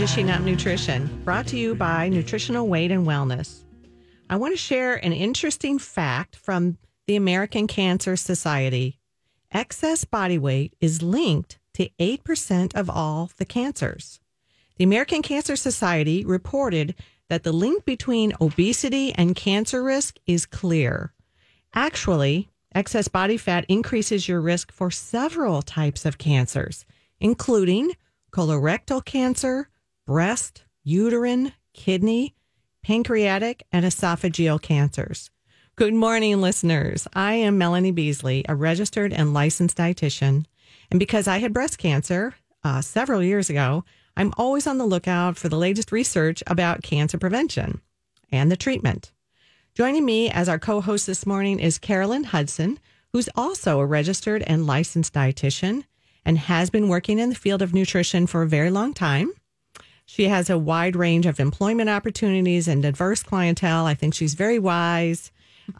Dishing Up Nutrition, brought to you by Nutritional Weight and Wellness. I want to share an interesting fact from the American Cancer Society. Excess body weight is linked to 8% of all the cancers. The American Cancer Society reported that the link between obesity and cancer risk is clear. Actually, excess body fat increases your risk for several types of cancers, including colorectal cancer, breast, uterine, kidney, pancreatic, and esophageal cancers. Good morning, listeners. I am Melanie Beasley, a registered and licensed dietitian. And because I had breast cancer uh, several years ago, I'm always on the lookout for the latest research about cancer prevention and the treatment. Joining me as our co host this morning is Carolyn Hudson, who's also a registered and licensed dietitian and has been working in the field of nutrition for a very long time. She has a wide range of employment opportunities and diverse clientele. I think she's very wise.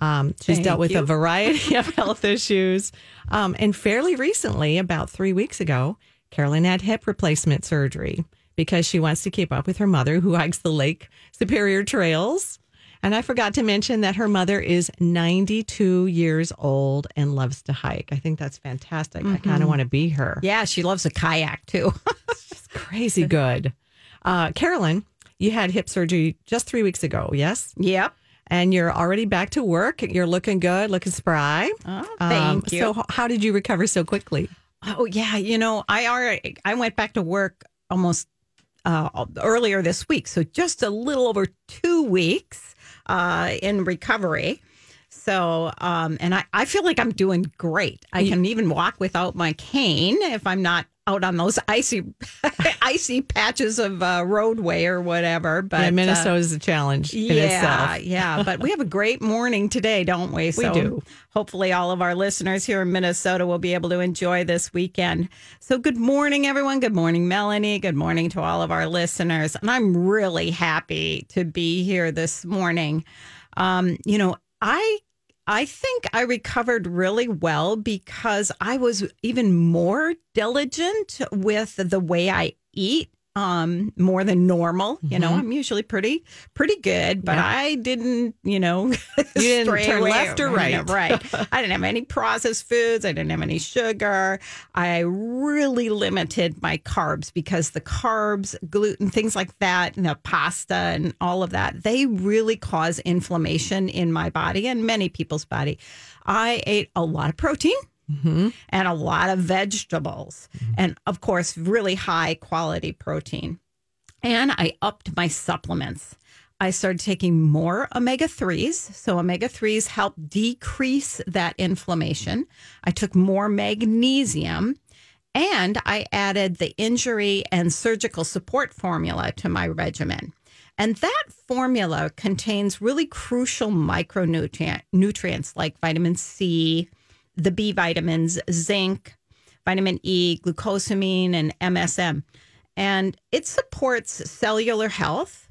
Um, she's Thank dealt with you. a variety of health issues. Um, and fairly recently, about three weeks ago, Carolyn had hip replacement surgery because she wants to keep up with her mother who hikes the Lake Superior trails. And I forgot to mention that her mother is 92 years old and loves to hike. I think that's fantastic. I kind of want to be her. Yeah, she loves a kayak too. She's crazy good. Uh, Carolyn, you had hip surgery just three weeks ago, yes? yep. And you're already back to work. You're looking good, looking spry. Um, Oh, thank you. So, how did you recover so quickly? Oh yeah, you know, I already I went back to work almost uh, earlier this week, so just a little over two weeks uh, in recovery. So, um, and I, I feel like I'm doing great. I can even walk without my cane if I'm not out on those icy, icy patches of uh, roadway or whatever. But yeah, uh, Minnesota is a challenge yeah, yeah. But we have a great morning today, don't we? So do. Hopefully, all of our listeners here in Minnesota will be able to enjoy this weekend. So, good morning, everyone. Good morning, Melanie. Good morning to all of our listeners. And I'm really happy to be here this morning. Um, you know, I I think I recovered really well because I was even more diligent with the way I eat um more than normal. You know i'm usually pretty pretty good but Yeah. i didn't you know you didn't turn left or right. right. I didn't have any processed foods. I didn't have any sugar. I really limited my carbs because the carbs gluten things like that and the pasta and all of that they really cause inflammation in my body and many people's body. I ate a lot of protein Mm-hmm. and a lot of vegetables. Mm-hmm. And of course really high quality protein. And i upped my supplements. I started taking more omega-3s so omega-3s help decrease that inflammation. I took more magnesium. And i added the injury and surgical support formula to my regimen. And that formula contains really crucial micronutrients like vitamin c the B vitamins, zinc, vitamin E, glucosamine, and MSM. And it supports cellular health,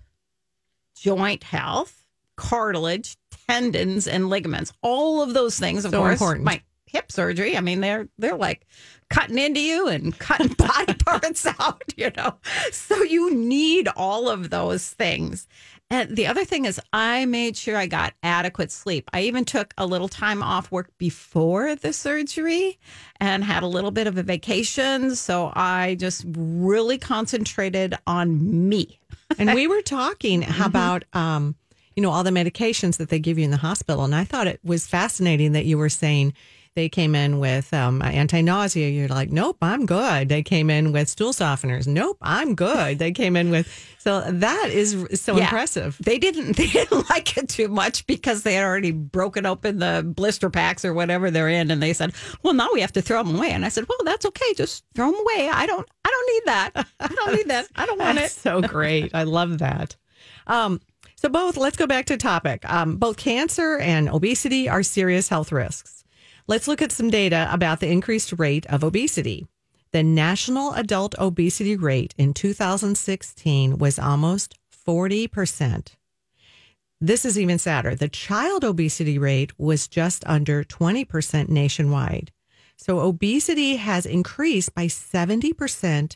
joint health, cartilage, tendons, and ligaments. All of those things, of So course. important. My hip surgery, I mean, they're they're like cutting into you and cutting body parts out, you know. So you need all of those things. And the other thing is, I made sure I got adequate sleep. I even took a little time off work before the surgery and had a little bit of a vacation. So I just really concentrated on me. And we were talking Mm-hmm. about, um, you know, all the medications that they give you in the hospital. And I thought it was fascinating that you were saying They came in with um, anti nausea. You're like, nope, I'm good. They came in with stool softeners. Nope, I'm good. They came in with so that is so Yeah. impressive. They didn't they didn't like it too much because they had already broken open the blister packs or whatever they're in and they said, "Well, now we have to throw them away." And I said, "Well, that's okay. Just throw them away. I don't I don't need that. I don't need that. I don't want That's it." so great. I love that. Um, so both, let's go back to topic. Um, both cancer and obesity are serious health risks. Let's look at some data about the increased rate of obesity. The national adult obesity rate in 2016 was almost 40%. This is even sadder. The child obesity rate was just under 20% nationwide. So obesity has increased by 70%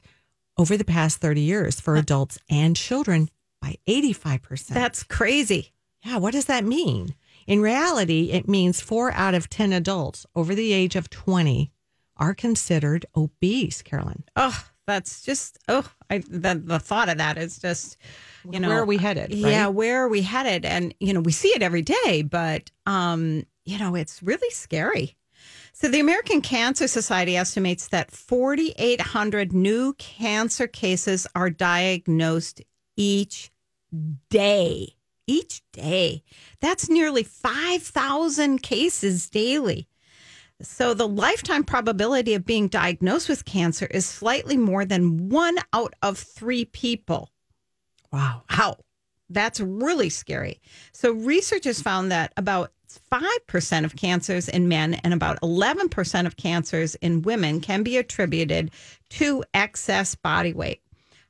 over the past 30 years for adults and children by 85%. That's crazy. yeah, what does that mean? In reality, it means 4 out of 10 adults over the age of 20 are considered obese, Carolyn. Oh, that's just oh, I the, the thought of that is just you know Where are we headed, right? Yeah, where are we headed? And you know, we see it every day, but um, you know, it's really scary. So the American Cancer Society estimates that 4800 new cancer cases are diagnosed each day. Each day. That's nearly 5,000 cases daily. So the lifetime probability of being diagnosed with cancer is slightly more than one out of three people. Wow. How? That's really scary. So research has found that about 5% of cancers in men and about 11% of cancers in women can be attributed to excess body weight.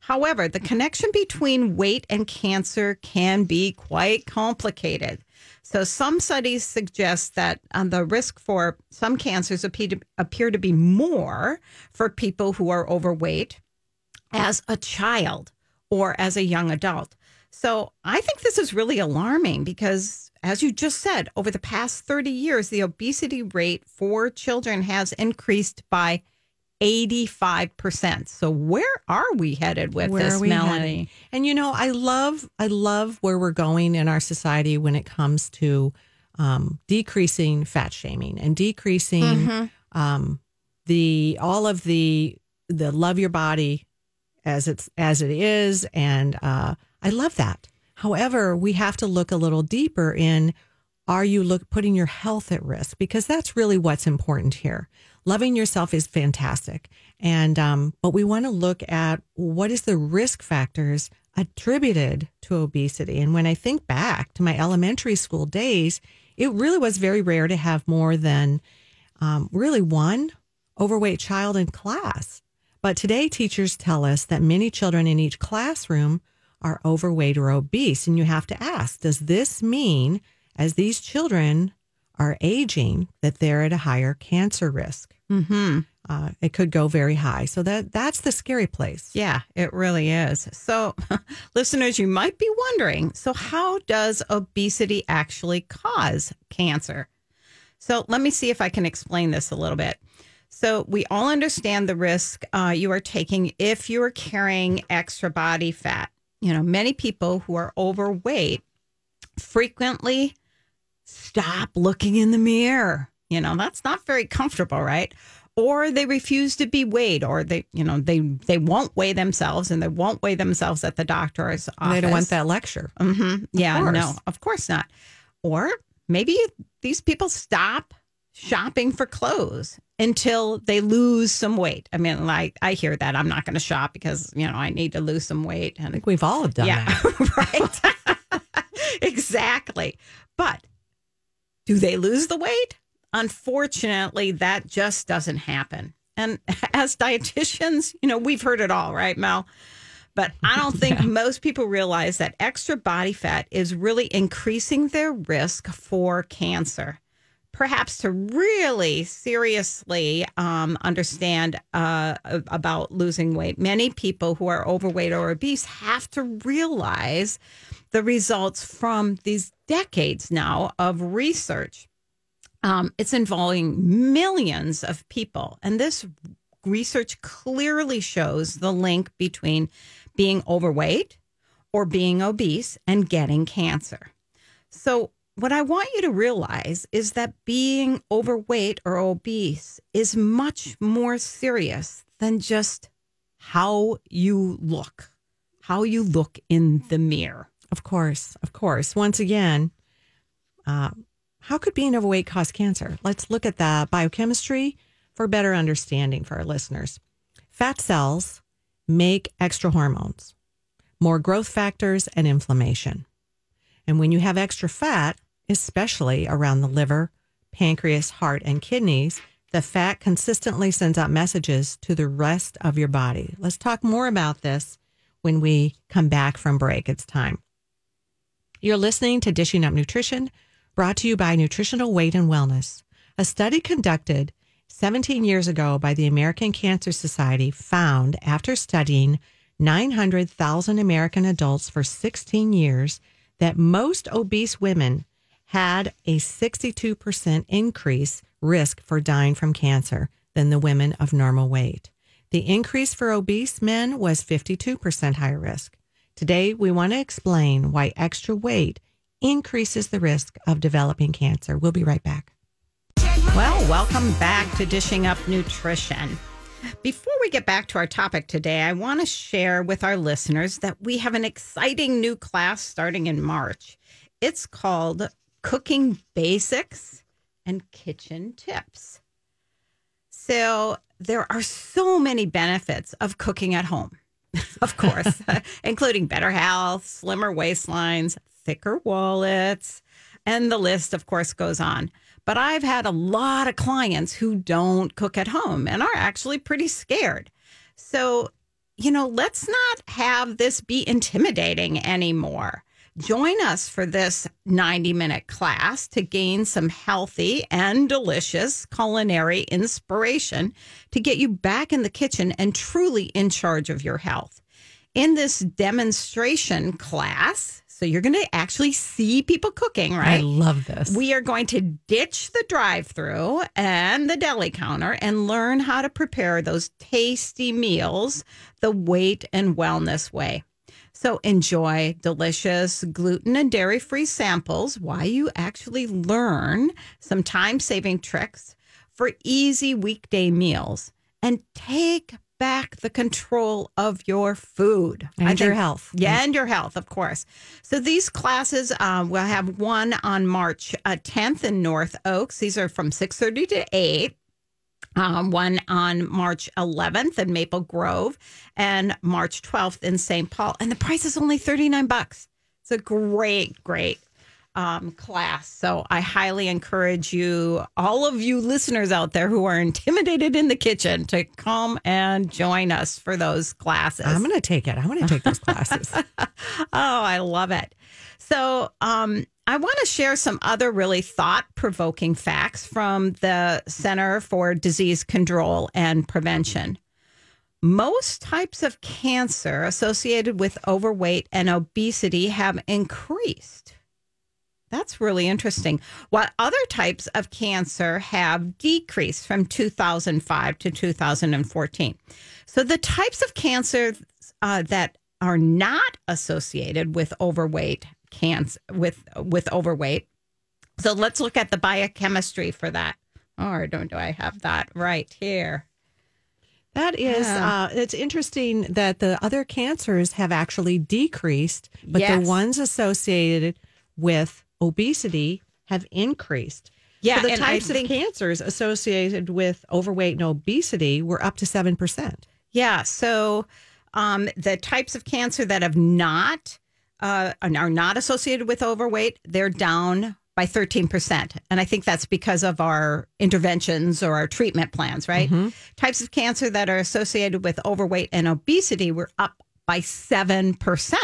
However, the connection between weight and cancer can be quite complicated. So, some studies suggest that um, the risk for some cancers appear to, appear to be more for people who are overweight as a child or as a young adult. So, I think this is really alarming because, as you just said, over the past 30 years, the obesity rate for children has increased by 85%. So, where are we headed with Where this, Melanie? headed? And you know, I love I love where we're going in our society when it comes to um, decreasing fat shaming and decreasing Mm-hmm. um, the all of the the love your body as it's as it is, and uh, I love that. However, we have to look a little deeper in are you look putting your health at risk because that's really what's important here loving yourself is fantastic. And um, but we want to look at what is the risk factors attributed to obesity. And when i think back to my elementary school days it really was very rare to have more than um, really one overweight child in class. But today teachers tell us that many children in each classroom are overweight or obese. And you have to ask does this mean as these children are aging that they're at a higher cancer risk. Mm-hmm. Uh, it could go very high. So that that's the scary place. Yeah, it really is. So, listeners, you might be wondering so, how does obesity actually cause cancer? So, let me see if I can explain this a little bit. So, we all understand the risk uh, you are taking if you are carrying extra body fat. You know, many people who are overweight frequently stop looking in the mirror. You know, that's not very comfortable, right? Or they refuse to be weighed, or they, you know, they they won't weigh themselves, and they won't weigh themselves at the doctor's office. They don't want that lecture. hmm Yeah, course. no, of course not. Or maybe these people stop shopping for clothes until they lose some weight. I mean, like I hear that I'm not going to shop because you know I need to lose some weight, I think we've all done yeah, that. right. exactly. But do they lose the weight? Unfortunately, that just doesn't happen. And as dietitians, you know, we've heard it all, right, Mel? But I don't think most people realize that extra body fat is really increasing their risk for cancer. Perhaps to really seriously um, understand uh, about losing weight, many people who are overweight or obese have to realize the results from these decades now of research. Um, it's involving millions of people. And this research clearly shows the link between being overweight or being obese and getting cancer. So, what I want you to realize is that being overweight or obese is much more serious than just how you look, how you look in the mirror. Of course, of course. Once again, uh, how could being overweight cause cancer? Let's look at the biochemistry for better understanding for our listeners. Fat cells make extra hormones, more growth factors, and inflammation. And when you have extra fat, especially around the liver, pancreas, heart, and kidneys, the fat consistently sends out messages to the rest of your body. Let's talk more about this when we come back from break. It's time. You're listening to Dishing Up Nutrition, brought to you by Nutritional Weight and Wellness. A study conducted 17 years ago by the American Cancer Society found after studying 900,000 American adults for 16 years that most obese women had a 62% increase risk for dying from cancer than the women of normal weight. The increase for obese men was 52% higher risk. Today, we want to explain why extra weight increases the risk of developing cancer. We'll be right back. Well, welcome back to Dishing Up Nutrition. Before we get back to our topic today, I want to share with our listeners that we have an exciting new class starting in March. It's called Cooking Basics and Kitchen Tips. So, there are so many benefits of cooking at home, of course, including better health, slimmer waistlines, thicker wallets, and the list, of course, goes on. But I've had a lot of clients who don't cook at home and are actually pretty scared. So, you know, let's not have this be intimidating anymore. Join us for this 90 minute class to gain some healthy and delicious culinary inspiration to get you back in the kitchen and truly in charge of your health. In this demonstration class, so you're going to actually see people cooking, right? I love this. We are going to ditch the drive through and the deli counter and learn how to prepare those tasty meals the weight and wellness way. So enjoy delicious gluten and dairy free samples while you actually learn some time saving tricks for easy weekday meals and take back the control of your food And your health. Yeah, and your health, of course. So these classes, um, we'll have one on March uh, 10th in North Oaks. These are from 6:30 to 8. Um, one on March 11th in Maple Grove and March 12th in St. Paul. And the price is only 39 bucks. It's a great, great um, class. So I highly encourage you, all of you listeners out there who are intimidated in the kitchen, to come and join us for those classes. I'm going to take it. I want to take those classes. oh, I love it. So, um, I want to share some other really thought provoking facts from the Center for Disease Control and Prevention. Most types of cancer associated with overweight and obesity have increased. That's really interesting. While other types of cancer have decreased from 2005 to 2014. So, the types of cancer uh, that are not associated with overweight cancer with with overweight. So let's look at the biochemistry for that. Or don't do I have that right here? That is, Yeah. uh, it's interesting that the other cancers have actually decreased, but the ones associated with obesity have increased. Yeah, so the types think- of cancers associated with overweight and obesity were up to 7%. Yeah. So um, the types of cancer that have not uh, are not associated with overweight, they're down by 13%. And I think that's because of our interventions or our treatment plans, right? Types of cancer that are associated with overweight and obesity were up by 7%.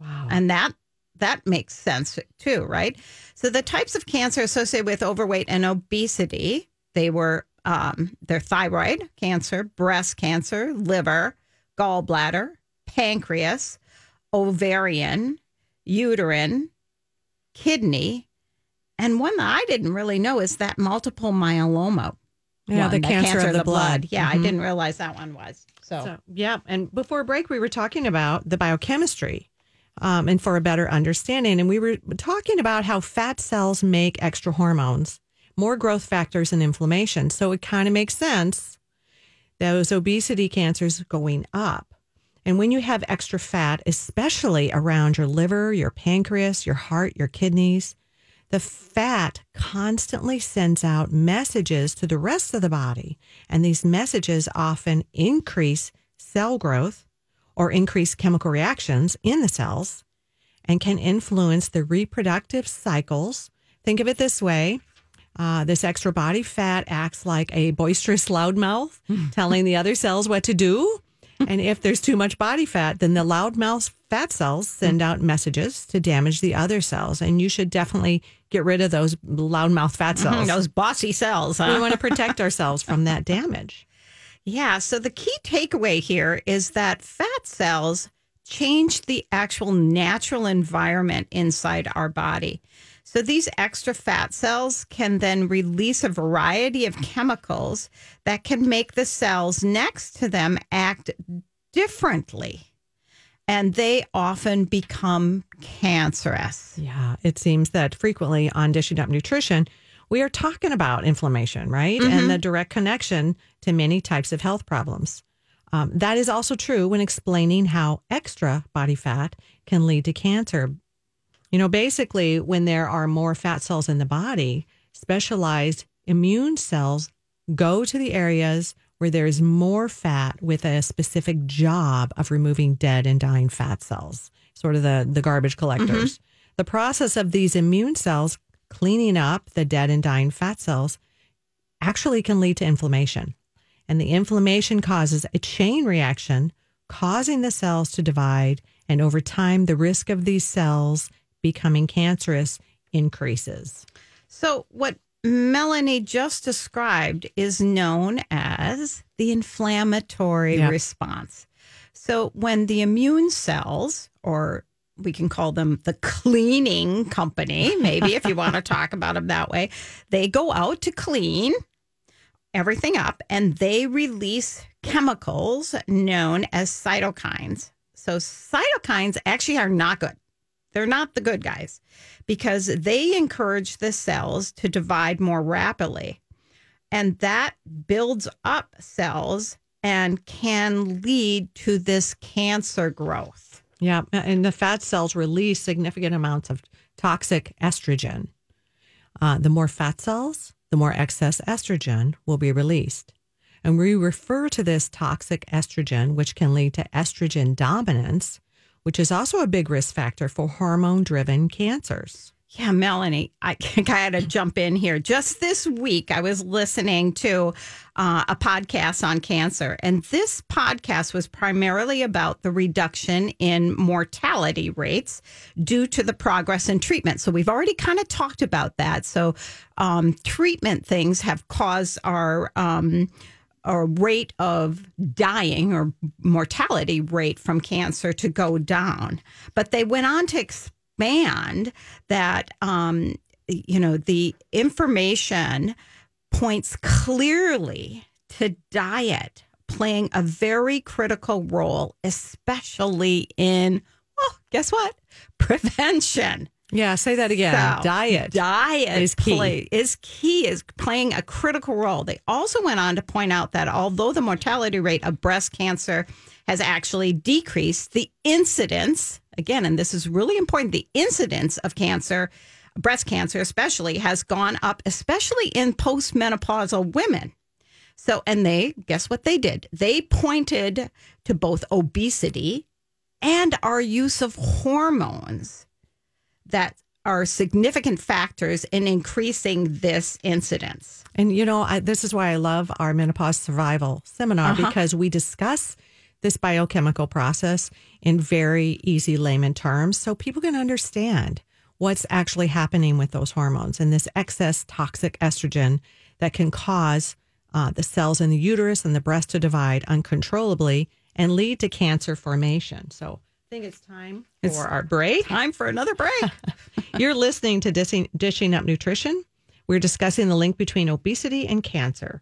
Wow. And that that makes sense too, right? So the types of cancer associated with overweight and obesity, they were um, their thyroid cancer, breast cancer, liver, gallbladder, pancreas, ovarian, uterine, kidney, and one that I didn't really know is that multiple myeloma. Yeah, the one, cancer of the blood. Yeah, I Mhm. didn't realize that one was. So, So, yeah. And before break, we were talking about the biochemistry um, and for a better understanding. And we were talking about how fat cells make extra hormones, more growth factors, and inflammation. So it kind of makes sense those obesity cancers going up. And when you have extra fat, especially around your liver, your pancreas, your heart, your kidneys, the fat constantly sends out messages to the rest of the body. And these messages often increase cell growth or increase chemical reactions in the cells and can influence the reproductive cycles. Think of it this way uh, this extra body fat acts like a boisterous loudmouth telling the other cells what to do. And if there's too much body fat, then the loudmouth fat cells send out messages to damage the other cells. And you should definitely get rid of those loudmouth fat cells. Those bossy cells, we want to protect ourselves from that damage. Yeah. So the key takeaway here is that fat cells change the actual natural environment inside our body. So these extra fat cells can then release a variety of chemicals that can make the cells next to them act differently. And they often become cancerous. Yeah, it seems that frequently on Dishing Up Nutrition, we are talking about inflammation, right? And the direct connection to many types of health problems. Um, that is also true when explaining how extra body fat can lead to cancer. You know, basically, when there are more fat cells in the body, specialized immune cells go to the areas where there's more fat with a specific job of removing dead and dying fat cells, sort of the, the garbage collectors. Mm-hmm. The process of these immune cells cleaning up the dead and dying fat cells actually can lead to inflammation. And the inflammation causes a chain reaction, causing the cells to divide. And over time, the risk of these cells becoming cancerous increases. So, what Melanie just described is known as the inflammatory Yep. response. So, when the immune cells, or we can call them the cleaning company, maybe if you want to talk about them that way, they go out to clean everything up and they release chemicals known as cytokines. So, cytokines actually are not good. They're not the good guys because they encourage the cells to divide more rapidly. And that builds up cells and can lead to this cancer growth. Yeah. And the fat cells release significant amounts of toxic estrogen. Uh, the more fat cells, the more excess estrogen will be released. And we refer to this toxic estrogen, which can lead to estrogen dominance, which is also a big risk factor for hormone driven cancers. Yeah, Melanie, I, think I got to jump in here. Just this week, I was listening to uh, a podcast on cancer, and this podcast was primarily about the reduction in mortality rates due to the progress in treatment. So, we've already kind of talked about that. So, um, treatment things have caused our. Um, our rate of dying or mortality rate from cancer to go down. But they went on to expand that, um, you know, the information points clearly to diet playing a very critical role, especially in, well, guess what? Prevention. Yeah, say that again. So, Diet. Diet is key. play- is key, is playing a critical role. They also went on to point out that although the mortality rate of breast cancer has actually decreased, the incidence, again, and this is really important, the incidence of cancer, breast cancer especially, has gone up, especially in postmenopausal women. So, and they, guess what they did? They pointed to both obesity and our use of hormones that are significant factors in increasing this incidence. And you know, I, this is why I love our menopause survival seminar because we discuss this biochemical process in very easy layman terms so people can understand what's actually happening with those hormones and this excess toxic estrogen that can cause uh, the cells in the uterus and the breast to divide uncontrollably and lead to cancer formation. So think it's time for our break. Time for another break. You're listening to Dishing, Dishing Up Nutrition. We're discussing the link between obesity and cancer.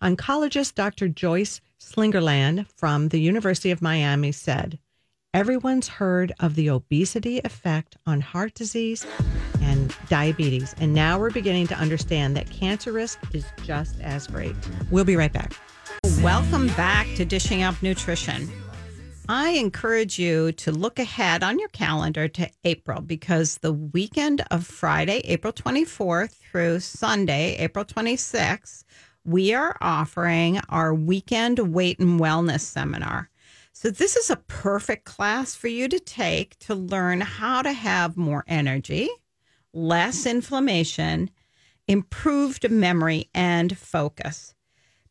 Oncologist Dr. Joyce Slingerland from the University of Miami said, Everyone's heard of the obesity effect on heart disease and diabetes, and now we're beginning to understand that cancer risk is just as great. We'll be right back. Welcome back to Dishing Up Nutrition. I encourage you to look ahead on your calendar to April because the weekend of Friday, April 24th through Sunday, April 26th, we are offering our weekend weight and wellness seminar. So, this is a perfect class for you to take to learn how to have more energy, less inflammation, improved memory, and focus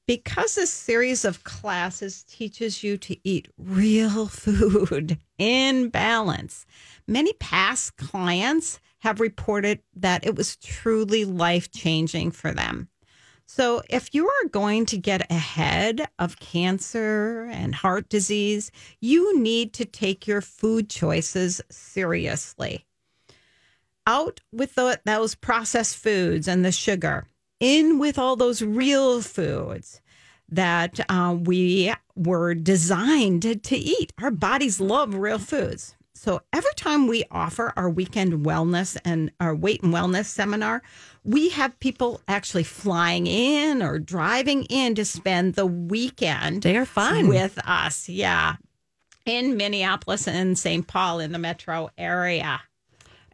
because this series of classes teaches you to eat real food in balance, many past clients have reported that it was truly life changing for them. So, if you are going to get ahead of cancer and heart disease, you need to take your food choices seriously. Out with the, those processed foods and the sugar in with all those real foods that uh, we were designed to eat. Our bodies love real foods. So every time we offer our weekend wellness and our weight and wellness seminar, we have people actually flying in or driving in to spend the weekend. They are fun. with us. Yeah. In Minneapolis and St. Paul in the metro area.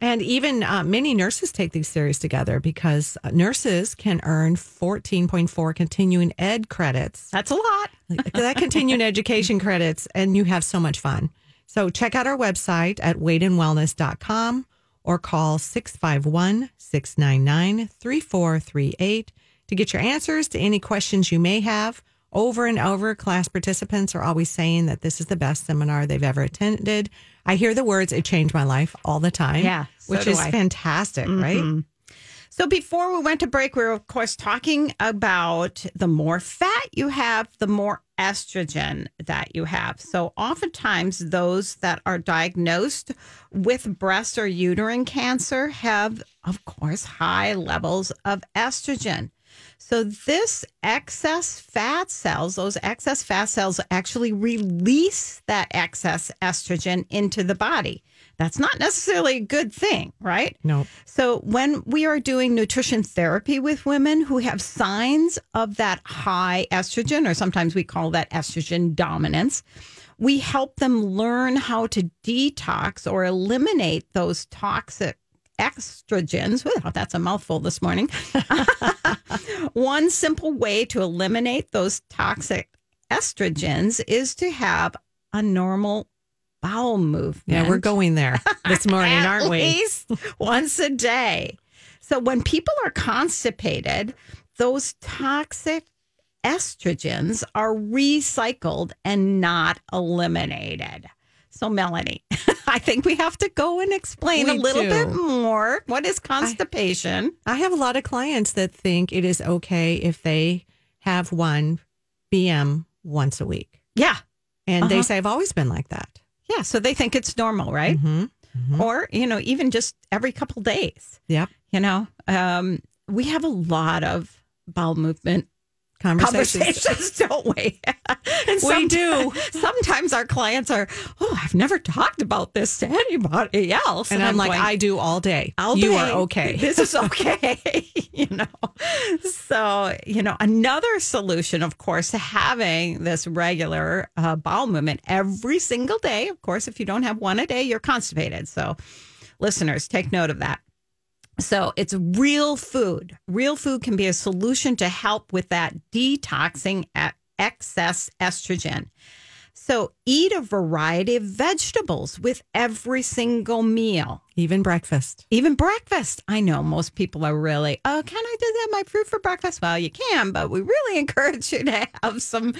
And even uh, many nurses take these series together because uh, nurses can earn 14.4 continuing ed credits. That's a lot. that continuing education credits, and you have so much fun. So check out our website at weightandwellness.com or call 651 699 3438 to get your answers to any questions you may have. Over and over, class participants are always saying that this is the best seminar they've ever attended. I hear the words, it changed my life all the time. Yeah, so which is I. fantastic, mm-hmm. right? So before we went to break, we were of course talking about the more fat you have, the more estrogen that you have. So oftentimes those that are diagnosed with breast or uterine cancer have, of course, high levels of estrogen. So this excess fat cells, those excess fat cells actually release that excess estrogen into the body. That's not necessarily a good thing, right? No. So when we are doing nutrition therapy with women who have signs of that high estrogen, or sometimes we call that estrogen dominance, we help them learn how to detox or eliminate those toxic estrogens. Well, that's a mouthful this morning. One simple way to eliminate those toxic estrogens is to have a normal bowel movement. Yeah, we're going there this morning, aren't we? least once a day. So when people are constipated, those toxic estrogens are recycled and not eliminated. So, Melanie, I think we have to go and explain a little do. bit more. What is constipation? I have a lot of clients that think it is okay if they have one BM once a week. yeah. And they Uh-huh. say, I've always been like that. Yeah. So they think it's normal, right? Mm-hmm. Or, you know, even just every couple days, Yep. you know, um, we have a lot of bowel movement Conversations. conversations, don't we? and We do. Sometimes our clients are, oh, I've never talked about this to anybody else. And, I'm, like, going, I do all day. all you day. are okay. This is okay. you know, so, you know, another solution, of course, to having this regular uh, bowel movement every single day. Of course, if you don't have one a day, you're constipated. So, listeners, take note of that. So it's real food. Real food can be a solution to help with that detoxing excess estrogen. So eat a variety of vegetables with every single meal. Even breakfast. Even breakfast. I know most people are really, oh, can I just have My fruit for breakfast? Well, you can, but we really encourage you to have some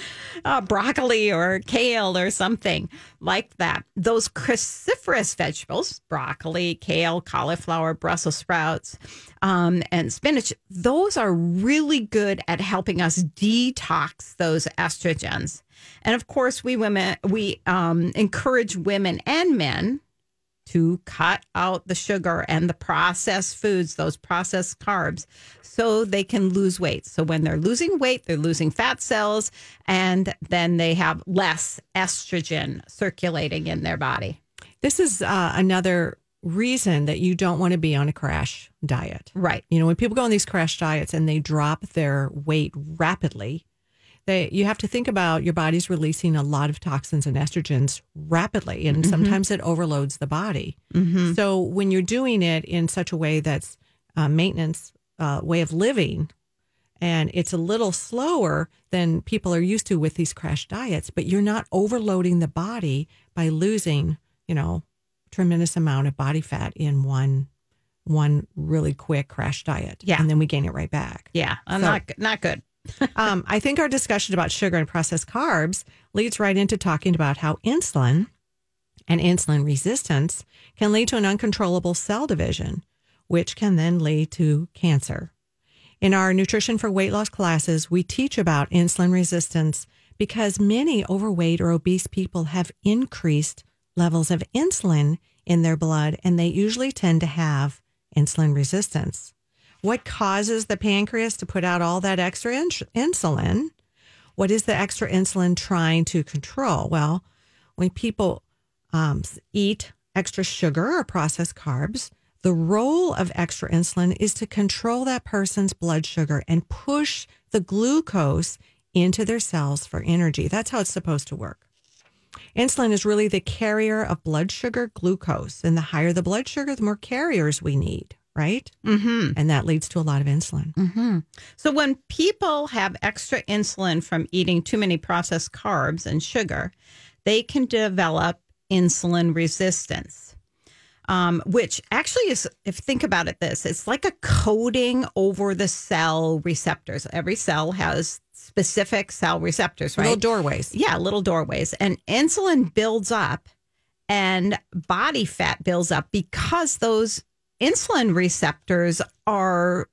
uh, broccoli or kale or something like that. Those cruciferous vegetables, broccoli, kale, cauliflower, Brussels sprouts, um, and spinach, those are really good at helping us detox those estrogens. And of course, we women, we um, encourage women and men to cut out the sugar and the processed foods, those processed carbs, so they can lose weight. So when they're losing weight, they're losing fat cells, and then they have less estrogen circulating in their body. This is uh, another reason that you don't want to be on a crash diet. Right. You know, when people go on these crash diets and they drop their weight rapidly, they you have to think about your body's releasing a lot of toxins and estrogens rapidly, and sometimes it overloads the body. So when you're doing it in such a way that's uh, maintenance uh, way of living, and it's a little slower than people are used to with these crash diets, but you're not overloading the body by losing, you know, tremendous amount of body fat in one one really quick crash diet. Yeah. and then we gain it right back. Yeah, I'm So- not not good. Um, I think our discussion about sugar and processed carbs leads right into talking about how insulin and insulin resistance can lead to an uncontrollable cell division, which can then lead to cancer. In our nutrition for weight loss classes, we teach about insulin resistance because many overweight or obese people have increased levels of insulin in their blood, and they usually tend to have insulin resistance. What causes the pancreas to put out all that extra ins- insulin? What is the extra insulin trying to control? Well, when people um, eat extra sugar or processed carbs, the role of extra insulin is to control that person's blood sugar and push the glucose into their cells for energy. That's how it's supposed to work. Insulin is really the carrier of blood sugar glucose. And the higher the blood sugar, the more carriers we need, right? Mm-hmm. And that leads to a lot of insulin. So when people have extra insulin from eating too many processed carbs and sugar, they can develop insulin resistance. Um, which actually is, if think about it, this it's like a coating over the cell receptors. Every cell has specific cell receptors, right? Little doorways. Yeah, little doorways. And insulin builds up and body fat builds up because those insulin receptors are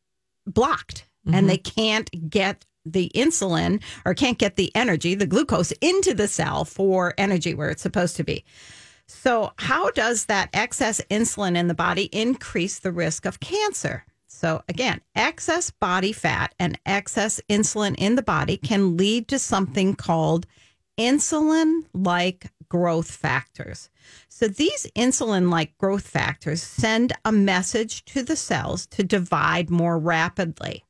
blocked and they mm-hmm. can't get the insulin or can't get the energy, the glucose into the cell for energy where it's supposed to be. So, how does that excess insulin in the body increase the risk of cancer? So, again, excess body fat and excess insulin in the body can lead to something called insulin like growth factors. So, these insulin like growth factors send a message to the cells to divide more rapidly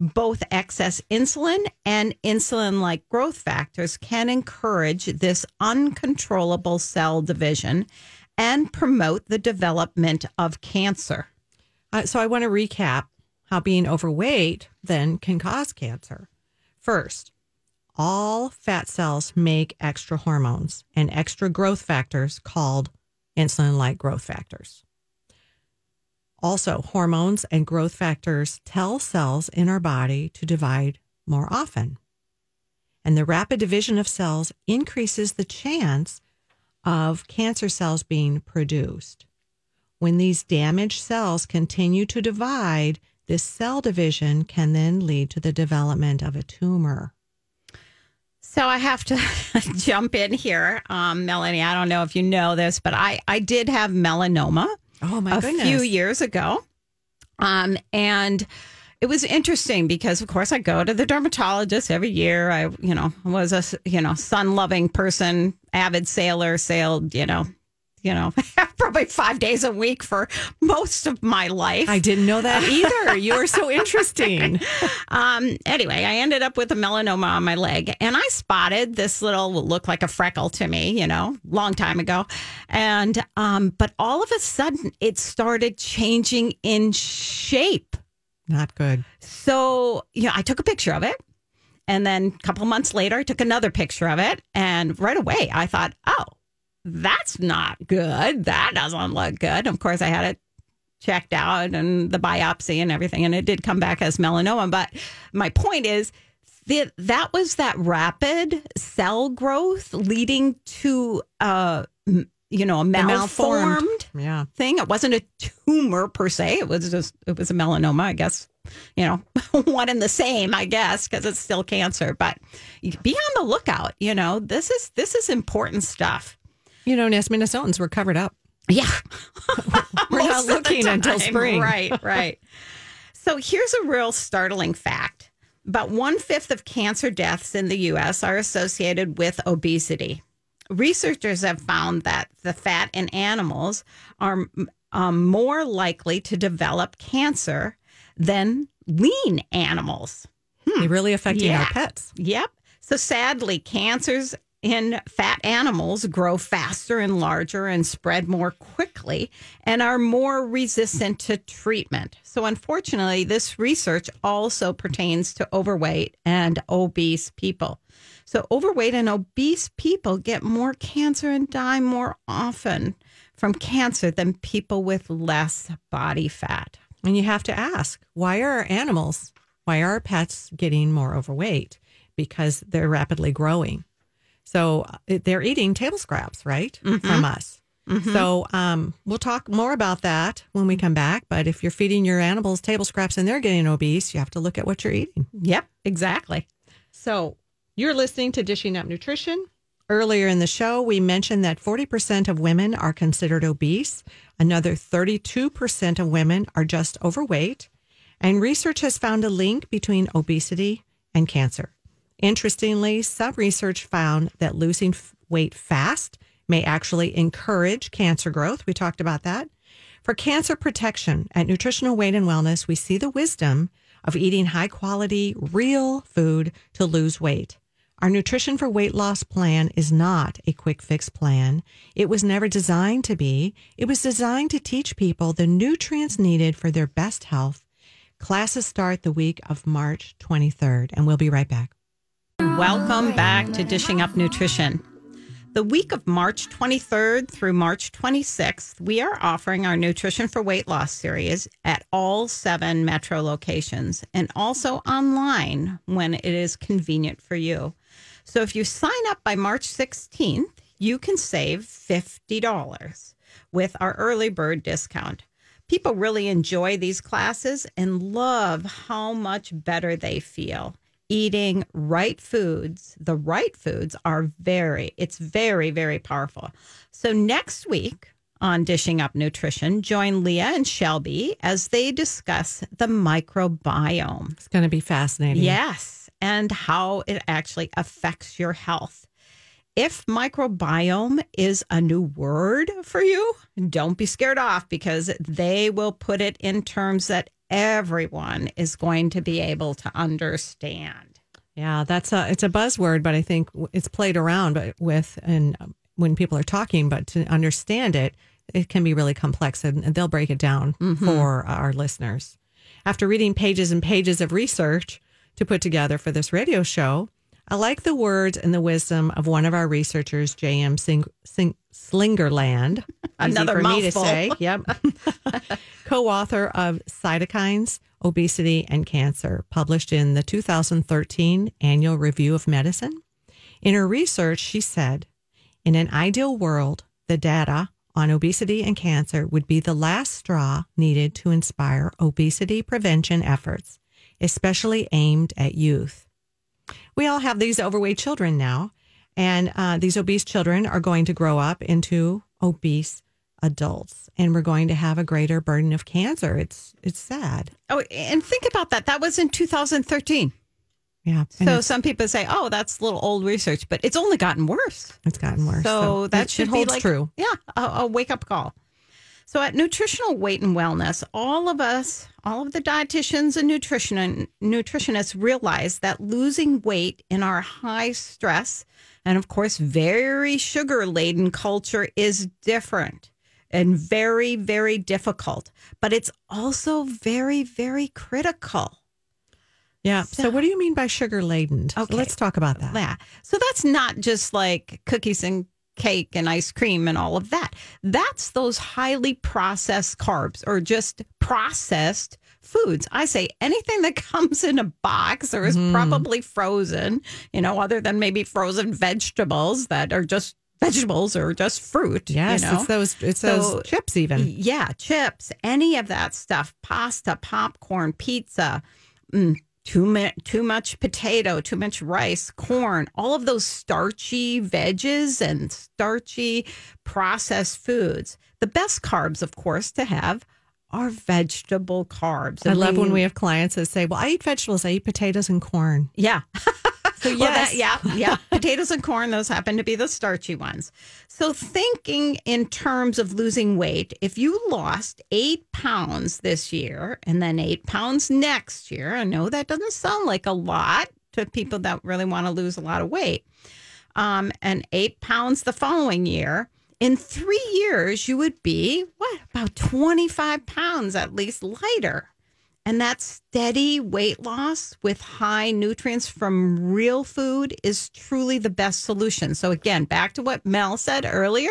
both excess insulin and insulin like growth factors can encourage this uncontrollable cell division and promote the development of cancer. Uh, so I want to recap how being overweight then can cause cancer. First, all fat cells make extra hormones and extra growth factors called insulin like growth factors. Also, hormones and growth factors tell cells in our body to divide more often. And the rapid division of cells increases the chance of cancer cells being produced. When these damaged cells continue to divide, this cell division can then lead to the development of a tumor. So I have to jump in here, um, Melanie. I don't know if you know this, but I, I did have melanoma. Oh my a goodness. few years ago. Um, and it was interesting because, of course, I go to the dermatologist every year. I, you know, was a you know sun loving person, avid sailor, sailed, you know, you know, probably five days a week for most of my life. I didn't know that either. you are so interesting. Um, anyway, I ended up with a melanoma on my leg, and I spotted this little look like a freckle to me, you know, long time ago. And um, but all of a sudden, it started changing in shape. Not good. So, you know, I took a picture of it. And then a couple months later, I took another picture of it. And right away, I thought, oh, that's not good. That doesn't look good. Of course, I had it checked out and the biopsy and everything. And it did come back as melanoma. But my point is, that that was that rapid cell growth leading to, uh, you know, a malformed. malformed Yeah. thing. It wasn't a tumor per se. It was just it was a melanoma, I guess. You know, one and the same, I guess, because it's still cancer. But be on the lookout. You know, this is this is important stuff. You know, as Minnesotans, we're covered up. Yeah. We're not Most of the looking until spring. Right, right. so here's a real startling fact about one fifth of cancer deaths in the US are associated with obesity. Researchers have found that the fat in animals are um, more likely to develop cancer than lean animals. They're really affecting our pets. Yep. So sadly, cancers in fat animals grow faster and larger and spread more quickly and are more resistant to treatment. So unfortunately, this research also pertains to overweight and obese people. So overweight and obese people get more cancer and die more often from cancer than people with less body fat. And you have to ask, why are animals, why are pets getting more overweight? Because they're rapidly growing. So uh, they're eating table scraps, right? From us. So um, we'll talk more about that when we come back. But if you're feeding your animals table scraps and they're getting obese, you have to look at what you're eating. Yep, exactly. So you're listening to Dishing Up Nutrition. Earlier in the show, we mentioned that 40% of women are considered obese. Another 32% of women are just overweight. And research has found a link between obesity and cancer. Interestingly, some research found that losing weight fast may actually encourage cancer growth. We talked about that. For cancer protection at Nutritional Weight and Wellness, we see the wisdom of eating high quality, real food to lose weight. Our Nutrition for Weight Loss plan is not a quick fix plan. It was never designed to be. It was designed to teach people the nutrients needed for their best health. Classes start the week of March 23rd, and we'll be right back. Welcome back to Dishing Up Nutrition. The week of March 23rd through March 26th, we are offering our Nutrition for Weight Loss series at all seven metro locations and also online when it is convenient for you. So if you sign up by March 16th, you can save $50 with our early bird discount. People really enjoy these classes and love how much better they feel. Eating right foods, the right foods are very, it's very, very powerful. So next week on Dishing Up Nutrition, join Leah and Shelby as they discuss the microbiome. It's going to be fascinating. Yes, and how it actually affects your health. If microbiome is a new word for you, don't be scared off because they will put it in terms that everyone is going to be able to understand. Yeah, that's a it's a buzzword, but I think it's played around but with and when people are talking, but to understand it, it can be really complex, and they'll break it down mm-hmm. for our listeners. After reading pages and pages of research to put together for this radio show, I like the words and the wisdom of one of our researchers, J.M. Sing, Sing, Slingerland. Another for me to mouthful. say. Yep. co-author of Cytokines, Obesity, and Cancer, published in the 2013 Annual Review of Medicine. In her research, she said, in an ideal world, the data on obesity and cancer would be the last straw needed to inspire obesity prevention efforts, especially aimed at youth. We all have these overweight children now, and uh, these obese children are going to grow up into obese adults, and we're going to have a greater burden of cancer. It's it's sad. Oh, and think about that. That was in 2013. Yeah, So some people say, "Oh, that's a little old research," but it's only gotten worse. it's gotten worse. So, that it, should holds like, true. Yeah, a, a wake up call. So at Nutritional Weight and Wellness, all of us, all of the dietitians and nutrition nutritionists realize that losing weight in our high stress and of course very sugar laden culture is different and very very difficult, but it's also very very critical. Yeah. So, what do you mean by sugar laden? Okay. let's talk about that. Yeah. So that's not just like cookies and cake and ice cream and all of that. That's those highly processed carbs or just processed foods. I say anything that comes in a box or is Mm-hmm. probably frozen, you know, other than maybe frozen vegetables that are just vegetables or just fruit. Yes, you know? it's those it's So- those chips even. Yeah, chips, any of that stuff, pasta, popcorn, pizza, mm, too much too much potato, too much rice, corn, all of those starchy veggies and starchy processed foods. The best carbs, of course, to have are vegetable carbs. I love when we have clients that say, "Well, I eat vegetables. I eat potatoes and corn." yeah. So Well, that- yeah, yeah. Potatoes and corn, those happen to be the starchy ones. So, thinking in terms of losing weight, if you lost eight pounds this year and then eight pounds next year, I know that doesn't sound like a lot to people that really want to lose a lot of weight, um, and eight pounds the following year. In three years, you would be what about 25 pounds at least lighter. And that steady weight loss with high nutrients from real food is truly the best solution. So, again, back to what Mel said earlier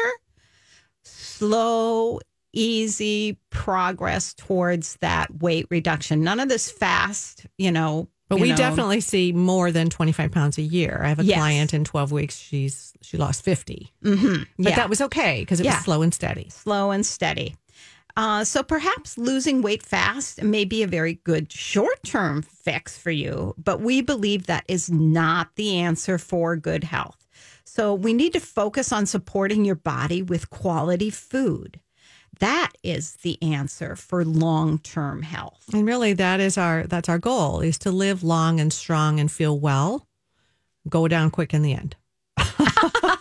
slow, easy progress towards that weight reduction. None of this fast, you know. But you we know. definitely see more than 25 pounds a year. I have a Yes. client in 12 weeks, she's she lost 50. Mhm. But Yeah. that was okay because it Yeah. was slow and steady. slow and steady. Uh, so perhaps losing weight fast may be a very good short term fix for you, but we believe that is not the answer for good health. So we need to focus on supporting your body with quality food. That is the answer for long term health. And really that is our that's our goal is to live long and strong and feel well, go down quick in the end.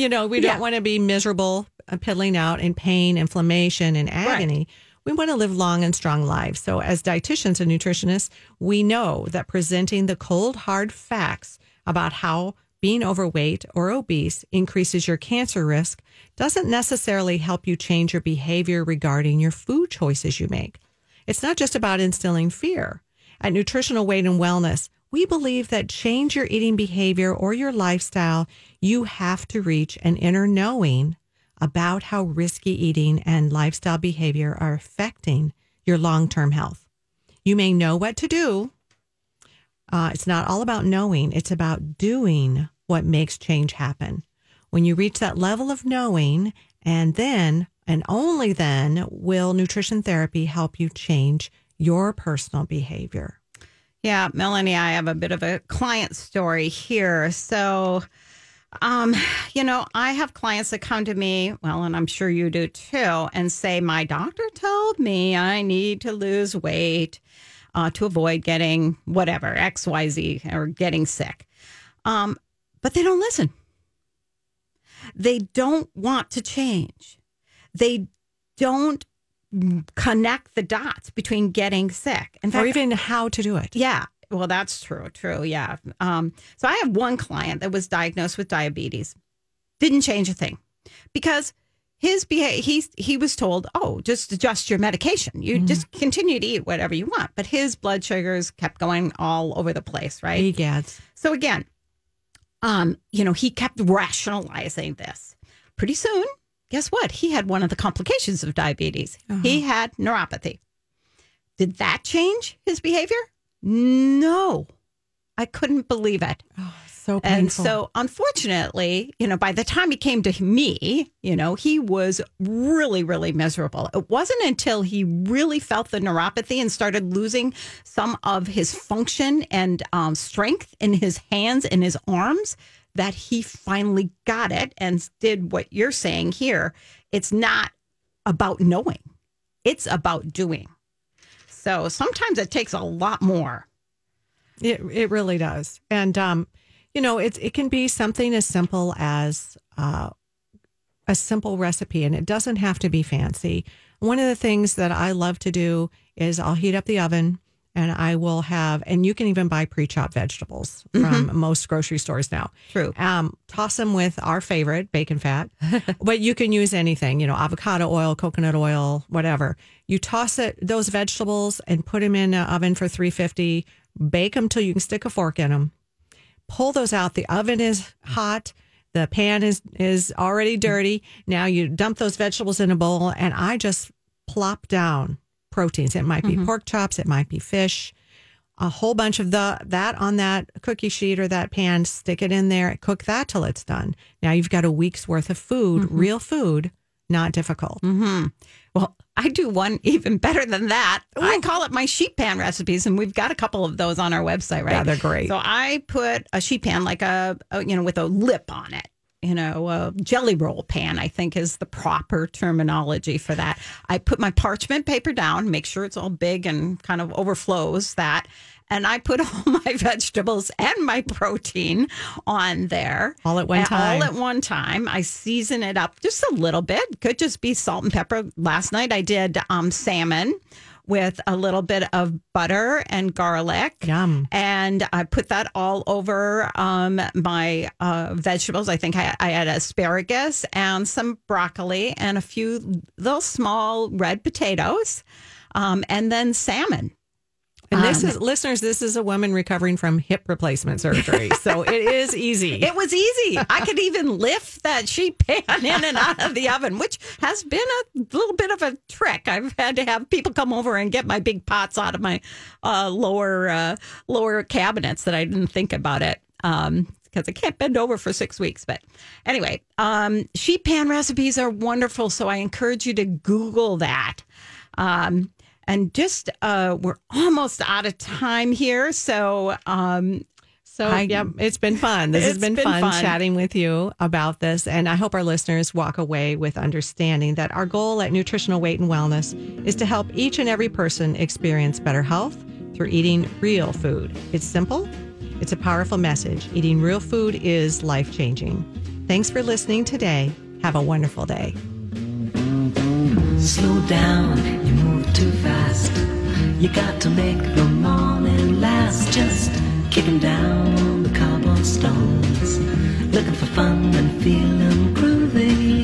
you know, we don't want to be miserable, uh, piddling out in pain, inflammation, and agony. We want to live long and strong lives. So, as dietitians and nutritionists, we know that presenting the cold, hard facts about how being overweight or obese increases your cancer risk doesn't necessarily help you change your behavior regarding your food choices you make. It's not just about instilling fear. At Nutritional Weight and Wellness, we believe that change your eating behavior or your lifestyle, you have to reach an inner knowing about how risky eating and lifestyle behavior are affecting your long term health. You may know what to do. Uh, it's not all about knowing, it's about doing what makes change happen. When you reach that level of knowing, and then, and only then, will nutrition therapy help you change your personal behavior. Yeah, Melanie, I have a bit of a client story here. So, um, you know, I have clients that come to me, well, and I'm sure you do too, and say, My doctor told me I need to lose weight uh, to avoid getting whatever, XYZ, or getting sick. Um, but they don't listen. They don't want to change. They don't connect the dots between getting sick. In or even how to do it. yeah. Well, that's true. True. Yeah. Um, so I have one client that was diagnosed with diabetes. Didn't change a thing because his behavior, he's, he was told, oh, just adjust your medication. You just continue to eat whatever you want. But his blood sugars kept going all over the place, right? Egads. So again, um, you know, he kept rationalizing this. Pretty soon, guess what? He had one of the complications of diabetes. He had neuropathy. Did that change his behavior? No. I couldn't believe it. So And so, unfortunately, you know, by the time he came to me, you know, he was really, really miserable. It wasn't until he really felt the neuropathy and started losing some of his function and um, strength in his hands and his arms that he finally got it and did what you're saying here. It's not about knowing, it's about doing. So sometimes it takes a lot more. It it really does, and um, you know, it's it can be something as simple as uh, a simple recipe, and it doesn't have to be fancy. One of the things that I love to do is I'll heat up the oven, and I will have, and you can even buy pre-chopped vegetables from most grocery stores now. True. Um, toss them with our favorite bacon fat, but you can use anything, you know, avocado oil, coconut oil, whatever. You toss it those vegetables and put them in an oven for 350. Bake them till you can stick a fork in them. Pull those out. The oven is hot. The pan is is already dirty. Now you dump those vegetables in a bowl, and I just plop down proteins. It might be pork chops. It might be fish a whole bunch of the that on that cookie sheet or that pan, stick it in there, cook that till it's done. Now you've got a week's worth of food, real food not difficult. Mm-hmm. Well, I do one even better than that. I call it my sheet pan recipes, and we've got a couple of those on our website, right? Yeah, they're great. So I put a sheet pan like a, a you know with a lip on it. You know, a jelly roll pan, I think is the proper terminology for that. I put my parchment paper down, make sure it's all big and kind of overflows that. And I put all my vegetables and my protein on there. All at one time. All at one time. I season it up just a little bit. Could just be salt and pepper. Last night I did um, salmon with a little bit of butter and garlic. Yum. And I put that all over um, my uh, vegetables. I think I, I had asparagus and some broccoli and a few little small red potatoes um, and then salmon. And this Um, is listeners, this is a woman recovering from hip replacement surgery. so it is easy. It was easy. I could even lift that sheet pan in and out of the oven, which has been a little bit of a trick. I've had to have people come over and get my big pots out of my uh, lower uh, lower cabinets that I didn't think about it. Um, because I can't bend over for six weeks. But anyway, um, sheet pan recipes are wonderful. So I encourage you to Google that. Um, and just uh, we're almost out of time here. So um, So, I- yeah, it's been fun. This has been, been fun, fun. chatting with you about this. And I hope our listeners walk away with understanding that our goal at Nutritional Weight and Wellness is to help each and every person experience better health through eating real food. It's simple, it's a powerful message. Eating real food is life changing. Thanks for listening today. Have a wonderful day. Slow down, you move too fast. You got to make the morning last. Just kicking down on the cobblestones, looking for fun and feeling groovy.